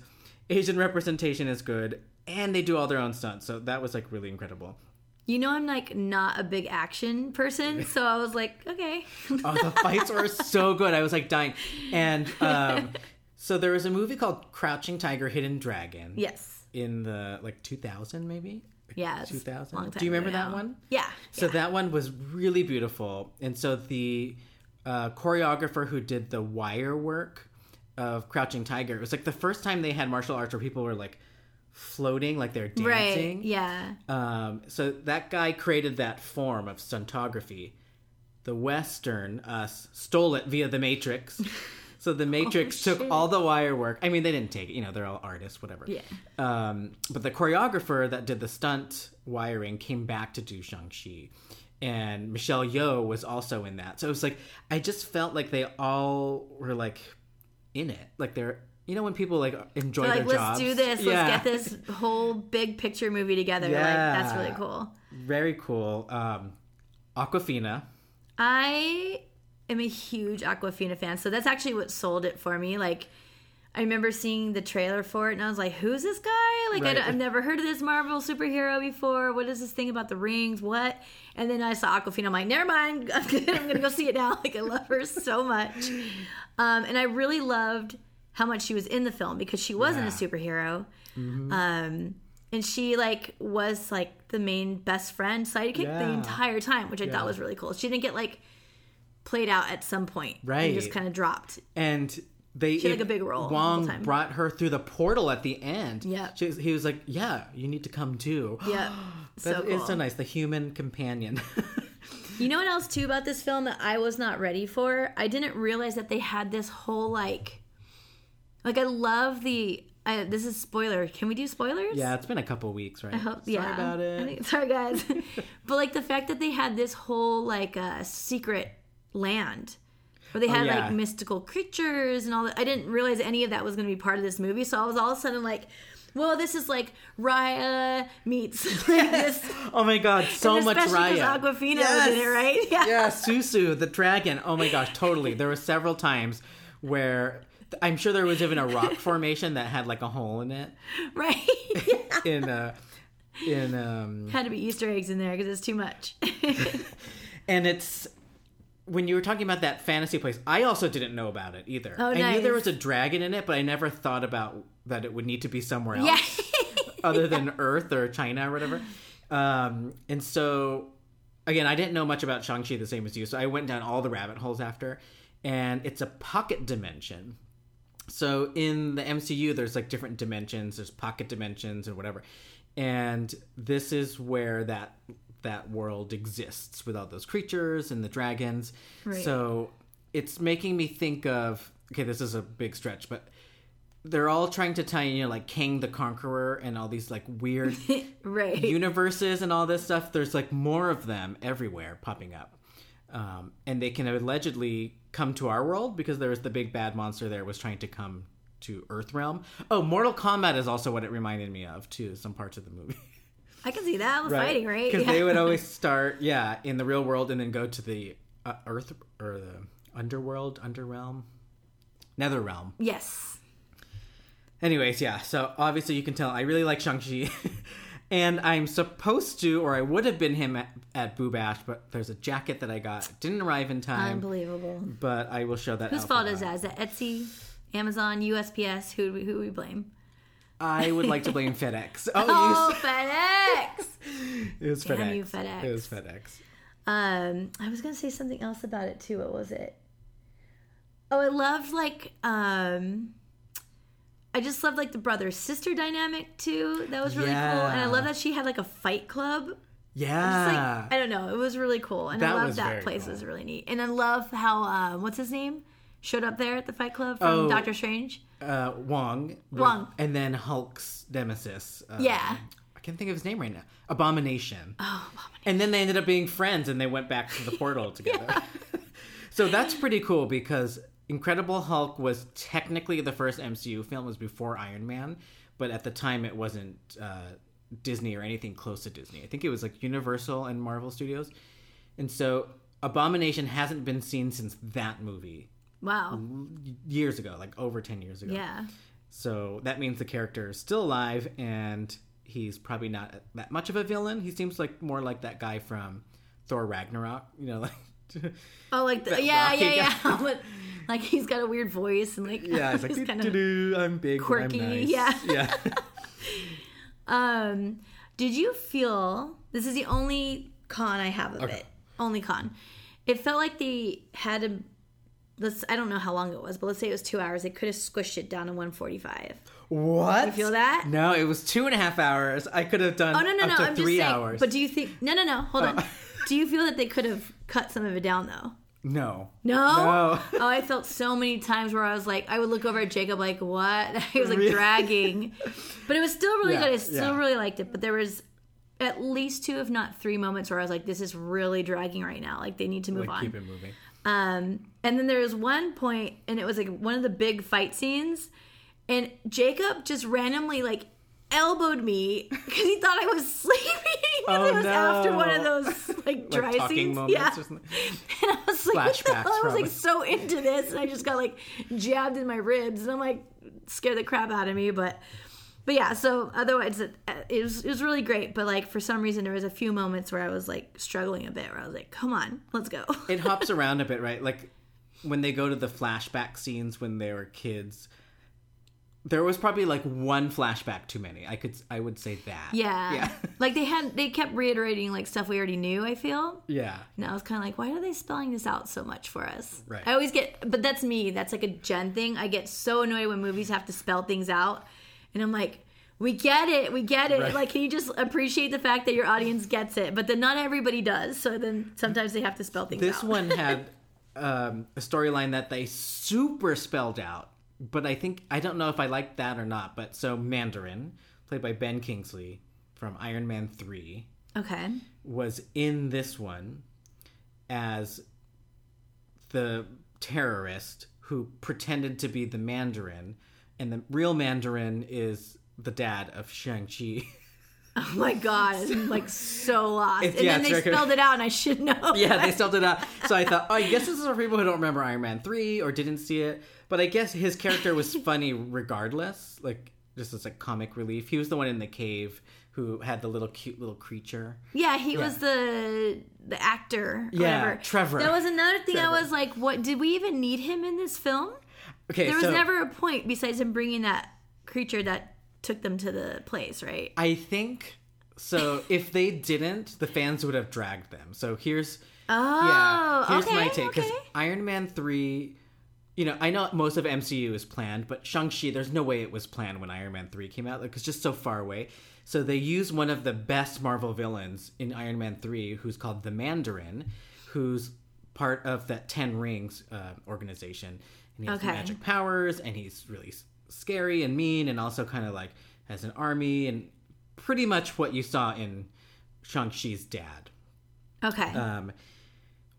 Asian representation is good, and they do all their own stunts. So that was like really incredible. You know, I'm like not a big action person, so I was like, okay. Oh, the fights were so good. I was like dying. And um, so there was a movie called Crouching Tiger, Hidden Dragon. yes. In the like 2000 maybe. Yeah. 2000. long Do you remember that one? Yeah. So yeah. that one was really beautiful. And so the uh, choreographer who did the wire work of Crouching Tiger, it was like the first time they had martial arts where people were like floating, like they're dancing. Right. Yeah. Um, so that guy created that form of stuntography. The Western us stole it via the Matrix. So the Matrix took all the wire work. I mean, they didn't take it. You know, they're all artists, whatever. Yeah. Um, but the choreographer that did the stunt wiring came back to do Shang Chi, and Michelle Yeoh was also in that. So it was like I just felt like they all were like in it. Like they're you know when people like enjoy They're their like, jobs. let's do this. Yeah. Let's get this whole big picture movie together. Like, that's really cool. Very cool. Um, Awkwafina. I am a huge Awkwafina fan, so that's actually what sold it for me. Like, I remember seeing the trailer for it, and I was like, "Who's this guy? Like, I Right. don't- I've never heard of this Marvel superhero before. What is this thing about the rings? What?" And then I saw Awkwafina. I'm like, "Never mind. I'm gonna, I'm gonna go see it now." Like, I love her so much, um, and I really loved how much she was in the film because she wasn't a Yeah. superhero. Um, and she like was like the main best friend sidekick the entire time, which I thought was really cool. She didn't get like played out at some point, Right. And just kind of dropped. and they She had, like, a big role Wong brought her through the portal at the end. Yeah. She, he was like, "Yeah, you need to come too." Yeah, so cool. is so nice. The human companion. You know what else too about this film that I was not ready for? I didn't realize that they had this whole like, like I love the. I, this is spoiler. Can we do spoilers? yeah, it's been a couple weeks, right? I hope, Sorry yeah. about it. Think, sorry, guys. but like the fact that they had this whole like uh, secret land where they had Oh, yeah. like mystical creatures and all that. I didn't realize any of that was going to be part of this movie. So I was all of a sudden like, well, this is like Raya meets like this. oh my god, so much Raya. Awkwafina was in it, right? Yeah. yeah, Sisu the dragon. Oh my gosh, totally. There were several times where I'm sure there was even a rock formation that had like a hole in it. Right. Yeah. In uh, in um, Had to be Easter eggs in there because it's too much. and it's when you were talking about that fantasy place i also didn't know about it either. Oh, i knew there was a dragon in it but i never thought about that it would need to be somewhere else yeah. other than earth or china or whatever. Um, and so again i didn't know much about shang-chi the same as you so i went down all the rabbit holes after and it's a pocket dimension. So in the MCU, there's like different dimensions. There's pocket dimensions and whatever, and this is where that that world exists with all those creatures and the dragons. Right. So it's making me think of okay, this is a big stretch, but they're all trying to tie in, you know, like Kang the Conqueror and all these like weird right. universes and all this stuff. There's like more of them everywhere popping up. Um, and they can allegedly come to our world because there was the big bad monster there was trying to come to Earth Realm. Oh, Mortal Kombat is also what it reminded me of too. Some parts of the movie, I can see that. I was fighting, right? Because Yeah. they would always start, yeah, in the real world and then go to the uh, Earth or the underworld, underrealm, nether realm. Yes. Anyways, yeah. So obviously you can tell I really like Shang Chi, and I'm supposed to, or I would have been him at, at Boo Bash, but there's a jacket that I got didn't arrive in time. Unbelievable. But I will show that. Whose fault is that? Is that Etsy, Amazon, USPS? Who who we blame? I would like to blame FedEx. Oh, Oh, FedEx. it was damn FedEx. you, FedEx. It was FedEx. Um, I was gonna say something else about it too. What was it? Oh, I loved like um, I just loved like the brother sister dynamic too. That was really cool, and I love that she had like a fight club. Yeah, Just Yeah. like I don't know, it was really cool, and I That love was that place. cool. was really neat, and I love how um, what's his name showed up there at the fight club from Oh. Doctor Strange. Uh, Wong. Wong. And then Hulk's nemesis. um, Yeah. I can't think of his name right now. Abomination. Oh, Abomination. And then they ended up being friends and they went back to the portal together. so that's pretty cool because Incredible Hulk was technically the first MCU film, it was before Iron Man, but at the time it wasn't uh, Disney or anything close to Disney. I think it was like Universal and Marvel Studios. And so Abomination hasn't been seen since that movie Wow. years ago, like over 10 years ago. Yeah. So that means the character is still alive and he's probably not that much of a villain. He seems like more like that guy from Thor Ragnarok, you know, like Oh, like the, yeah, yeah, yeah. guy. But, like he's got a weird voice and like yeah, it's like kind of "Doo-doo-doo, I'm big, quirky, I'm nice. yeah. yeah. Um, did you feel this is the only con I have of Okay. it? Only con. It felt like they had to. Let's. I don't know how long it was, but let's say it was two hours. They could have squished it down to one forty-five. What? You feel that? No, it was two and a half hours. I could have done Oh no, no, up no! to I'm just three saying. hours. But do you think? No, no, no. Hold on. Oh. Do you feel that they could have cut some of it down though? no. No. No. Oh, I felt so many times where I was like, I would look over at Jacob like, what? He was like Really? dragging, but it was still really Yeah, good. I still yeah. really liked it. But there was at least two, if not three, moments where I was like, this is really dragging right now. Like they need to move Like on. keep it moving. Um, and then there was one point, and it was like one of the big fight scenes, and Jacob just randomly like elbowed me because he thought I was sleeping. and Oh, it was after one of those like Like dry talking scenes. moments yeah. And I was like, what the Flashbacks? I was like so into this, and I just got like jabbed in my ribs, and I'm like scared the crap out of me. But, but yeah. So otherwise, it, it was it was really great. But like for some reason, there was a few moments where I was like struggling a bit. Where I was like, come on, let's go. it hops around a bit, right? Like when they go to the flashback scenes when they were kids, there was probably like one flashback too many. I could, I would say that. Yeah. yeah, like they had they kept reiterating like stuff we already knew, I feel. yeah. And I was kind of like, why are they spelling this out so much for us? Right. I always get, but that's me. That's like a Jenn thing. I get so annoyed when movies have to spell things out. And I'm like, we get it. We get it. Right. Like, can you just appreciate the fact that your audience gets it? But then not everybody does. So then sometimes they have to spell things This out. one had um, a storyline that they super spelled out, but I think I don't know if I like that or not. But so Mandarin, played by Ben Kingsley from Iron Man three, okay. was in this one as the terrorist who pretended to be the Mandarin, and the real Mandarin is the dad of Shang-Chi. Oh my God. I'm like so lost. It's- and yeah, then they spelled it out and I should know. yeah, they spelled it out. So I thought, oh, I guess this is for people who don't remember Iron Man 3 or didn't see it. But I guess his character was funny regardless, like just as a comic relief. He was the one in the cave who had the little cute little creature. Yeah, he was the the actor. or Yeah, whatever. Trevor. That was another thing. Trevor. I was like, what? Did we even need him in this film? Okay, There was so never a point besides him bringing that creature that took them to the place, right? I think so. if they didn't, the fans would have dragged them. So here's Oh, yeah. Here's okay, my take because okay. Iron Man three. You know, I know most of MCU is planned, but Shang Chi, there's no way it was planned when Iron Man three came out. Like it's just so far away. So they use one of the best Marvel villains in Iron Man three, who's called the Mandarin, who's part of that Ten Rings uh, organization, and he has Okay. magic powers, and he's really scary and mean, and also kind of like has an army, and pretty much what you saw in Shang Chi's dad. Okay. Um,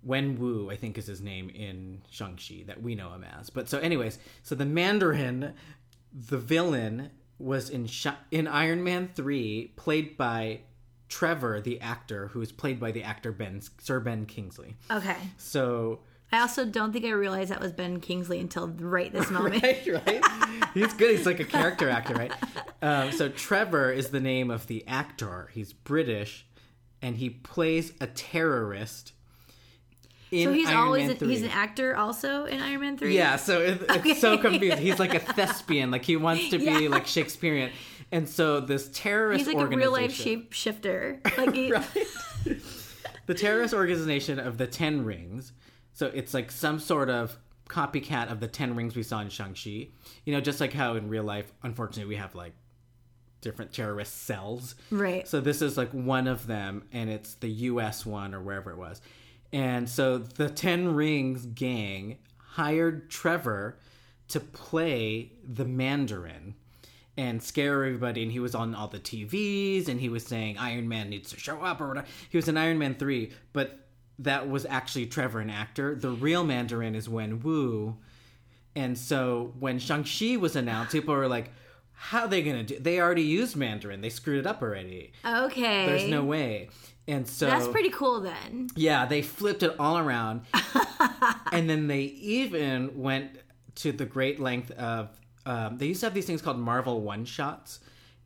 Wen Wu, I think is his name in Shang-Chi that we know him as. But so anyways, so the Mandarin, the villain was in Sh- in Iron Man 3 played by Trevor, the actor who is played by the actor Ben Sir Ben Kingsley. okay. So I also don't think I realized that was Ben Kingsley until right this moment. right, right. He's good. He's like a character actor, right? Um, so Trevor is the name of the actor. He's British, and he plays a terrorist. In So he's Iron always an, he's an actor also in Iron Man three. Yeah, so it, it's so confused. He's like a thespian, like he wants to be Yeah. like Shakespearean, And so this terrorist He's like a real life shapeshifter. Like he, the terrorist organization of the Ten Rings. So it's like some sort of copycat of the Ten Rings we saw in Shang-Chi. You know, just like how in real life, unfortunately, we have like different terrorist cells. Right. So this is like one of them, and it's the U.S. one or wherever it was. And so the Ten Rings gang hired Trevor to play the Mandarin and scare everybody. And he was on all the TVs, and he was saying Iron Man needs to show up or whatever. He was in Iron Man three, but that was actually Trevor, an actor. The real Mandarin is Wen Wu. And so when Shang-Chi was announced, people were like, how are they going to do They already used Mandarin. They screwed it up already. okay. There's no way. And so That's pretty cool then. yeah, they flipped it all around. and then they even went to the great length of um, they used to have these things called Marvel one shots,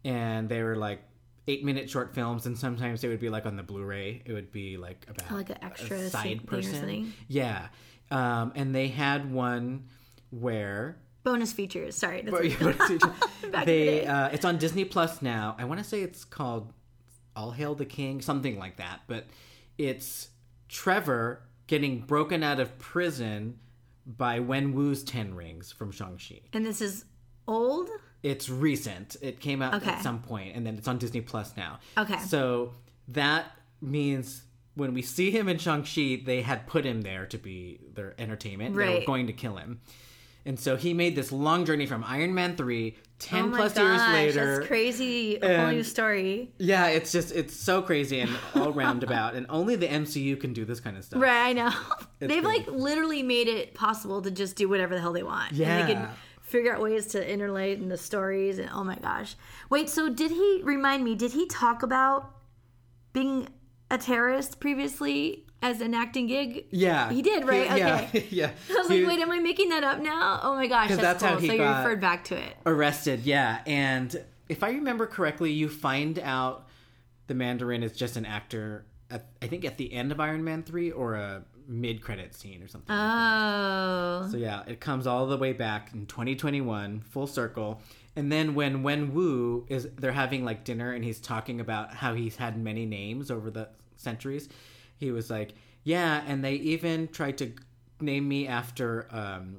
and they were like eight minute short films, and sometimes they would be like on the Blu-ray. It would be like about Like an extra a side person. Yeah, um, and they had one where Bonus features. Sorry. That's in the they day. uh, it's on Disney Plus now. I want to say it's called All Hail the King, something like that. But it's Trevor getting broken out of prison by Wen Wu's Ten Rings from Shang-Chi. and this is old. It's recent. It came out Okay. at some point, and then it's on Disney Plus now. Okay. So that means when we see him in Shang-Chi, they had put him there to be their entertainment. They were Right. going to kill him. And so he made this long journey from Iron Man 3, 10 oh my plus gosh, years later. That's crazy. A whole new story. Yeah, it's just, it's so crazy and all roundabout. and only the MCU can do this kind of stuff. Right, I know. They've crazy. like literally made it possible to just do whatever the hell they want. And they Yeah. can figure out ways to interlate in the stories and oh my gosh. Wait, so did he remind me, did he talk about being a terrorist previously as an acting gig? Yeah. He did, right? Yeah. Okay. yeah. I was He- like, wait, am I making that up now? Oh my gosh, that's, that's how cool. he so you referred back to it. arrested yeah and if i remember correctly you find out the mandarin is just an actor at, i think at the end of iron man 3 or a mid-credit scene or something like. Oh. so yeah it comes all the way back in 2021 full circle and then when wen wu is they're having like dinner and he's talking about how he's had many names over the centuries he was like yeah and they even tried to name me after um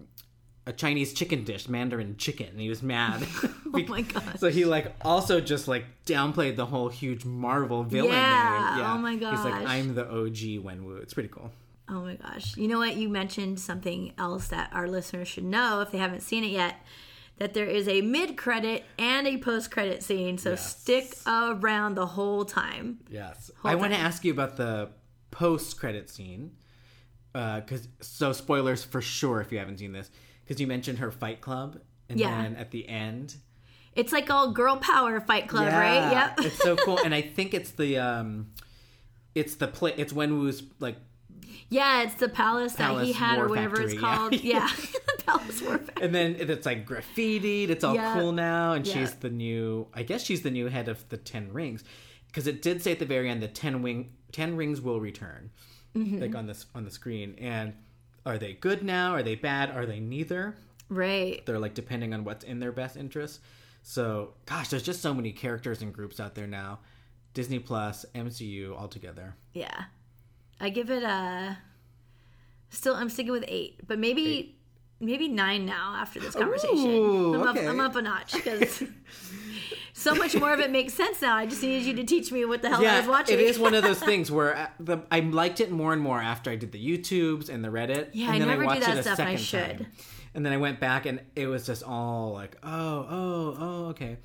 a Chinese chicken dish, Mandarin chicken, and he was mad. Oh my gosh. So he like also just like downplayed the whole huge Marvel villain Yeah, name. oh my god! He's like. I'm the OG Wenwu. It's pretty cool. Oh my gosh. You know what? You mentioned something else that our listeners should know if they haven't seen it yet that there is a mid credit and a post credit scene. So Yes. stick around the whole time. Yes. Hold I want to ask you about the post credit scene. Because so spoilers for sure if you haven't seen this. Because you mentioned her Fight Club, and Yeah. then at the end, It's like all girl power fight club, right? Yeah, Yep. it's so cool, and I think it's the um, it's the play. It's Wenwu's like yeah, it's the palace, that he Palace had or whatever Factory, it's called. Yeah. the palace war factory. and then it's like graffitied. It's all Yeah. cool now, and Yeah. she's the new. I guess she's the new head of the Ten Rings, because it did say at the very end the ten wing ten rings will return, Mm-hmm. like on this on the screen. And are they good now? Are they bad? Are they neither? Right. They're like depending on what's in their best interest. So, gosh, there's just so many characters and groups out there now. Disney Plus, MCU, all together. Yeah. I give it a. Still, I'm sticking with eight, but maybe. Maybe nine now after this conversation. Ooh, I'm, okay. up, I'm up a notch because so much more of it makes sense now. I just needed you to teach me what the hell I was watching. it is one of those things where uh, the, I liked it more and more after I did the YouTubes and the Reddit. Yeah, and I then never do watched that it a stuff, I second should. time. And then I went back and it was just all like, oh, oh, oh, okay.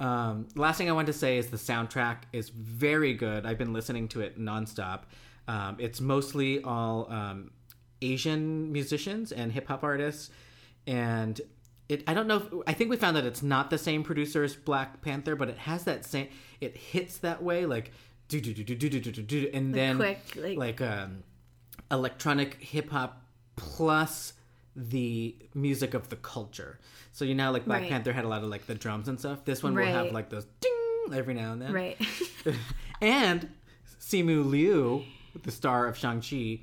Um, last thing I want to say is the soundtrack is very good. I've been listening to it nonstop. Um, it's mostly all um, Asian musicians and hip hop artists, and it. I don't know. If, I think we found that it's not the same producer as Black Panther, but it has that same. It hits that way, like do do do do do do do do, do, and then quick, like- like um, electronic hip hop plus the music of the culture. So you know, like Black Right. Panther had a lot of like the drums and stuff. This one will have like those ding every now and then. right. and Simu Liu, the star of Shang Chi,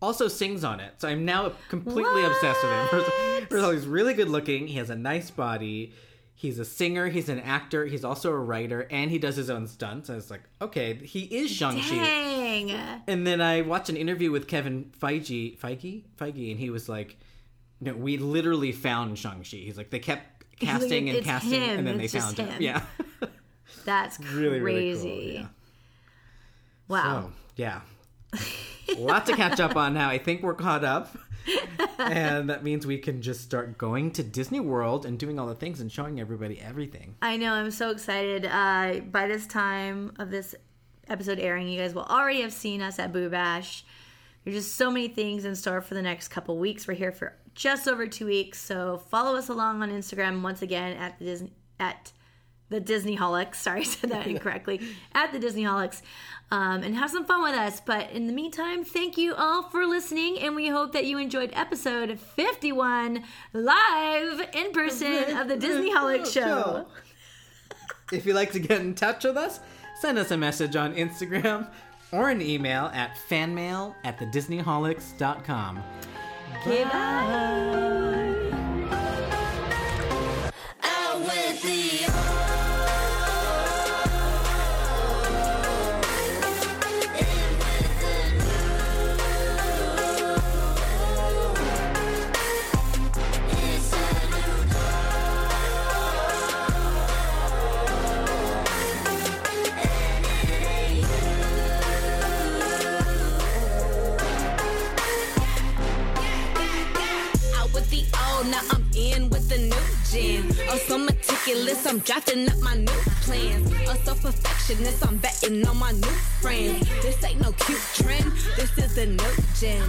also sings on it. So I'm now completely obsessed with him. First, first of all, he's really good looking. He has a nice body. He's a singer, he's an actor, he's also a writer, and he does his own stunts. I was like, okay, he is Shang-Chi. Dang. And then I watched an interview with Kevin Feige, Feige, Feige, and he was like, "No, we literally found Shang-Chi." He's like, they kept casting and casting, him, and then they it's just found him. him." Yeah, That's really, crazy. really cool. Yeah. Wow. So, yeah. Lot to catch up on now. I think we're caught up. and that means we can just start going to Disney World and doing all the things and showing everybody everything. I know. I'm so excited. Uh, by this time of this episode airing, you guys will already have seen us at Boo Bash. There's just so many things in store for the next couple weeks. We're here for just over two weeks, so follow us along on Instagram once again at the Disney at the Disneyholics. Sorry, I said that incorrectly. at the Disneyholics, um, and have some fun with us. But in the meantime, thank you all for listening, and we hope that you enjoyed episode 51 live in person of the Disneyholics show. If you'd like to get in touch with us, send us a message on Instagram or an email at fanmail at thedisneyholics.com. Okay, bye. Gen. Oh, so meticulous, I'm drafting up my new plans. Oh, so perfectionist, I'm betting on my new friends. This ain't no cute trend, this is the new gen.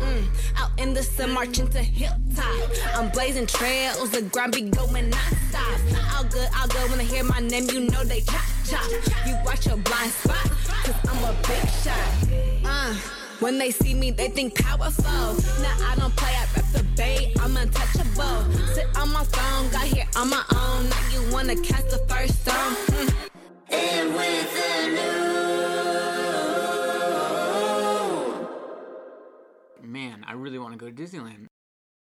Mm, out in the sun, marching to hilltop. I'm blazing trails, the grind be going non-stop. All good, all good, when I hear my name, you know they chop chop. You watch your blind spot, cause I'm a big shot. Uh. When they see me, they think powerful. Now I don't play, I rep the bay, I'm untouchable. Sit on my phone, got here on my own. Now you wanna cast the first stone. Mm. And with the new. Man, I really want to go to Disneyland.